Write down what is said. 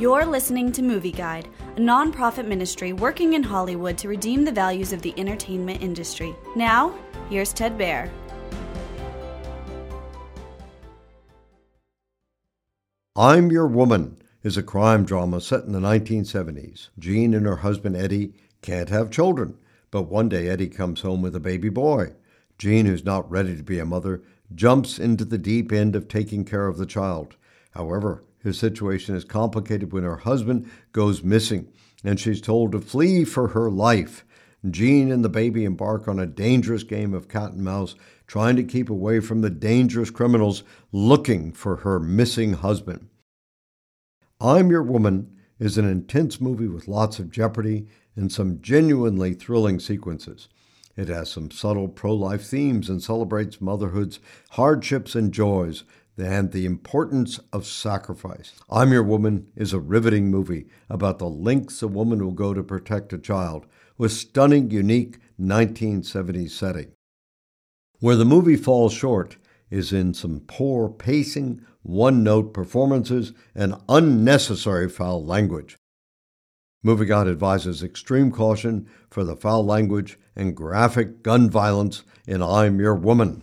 You're listening to Movie Guide, a nonprofit ministry working in Hollywood to redeem the values of the entertainment industry. Now, here's Ted Baehr. I'm Your Woman is a crime drama set in the 1970s. Jean and her husband Eddie can't have children, but one day Eddie comes home with a baby boy. Jean, who's not ready to be a mother, jumps into the deep end of taking care of the child. However, his situation is complicated when her husband goes missing and she's told to flee for her life. Jean and the baby embark on a dangerous game of cat and mouse, trying to keep away from the dangerous criminals looking for her missing husband. I'm Your Woman is an intense movie with lots of jeopardy and some genuinely thrilling sequences. It has some subtle pro life themes and celebrates motherhood's hardships and joys and the importance of sacrifice. I'm Your Woman is a riveting movie about the lengths a woman will go to protect a child with stunning, unique 1970s setting. Where the movie falls short is in some poor pacing, one note performances, and unnecessary foul language. Movie Guide advises extreme caution for the foul language and graphic gun violence in I'm Your Woman.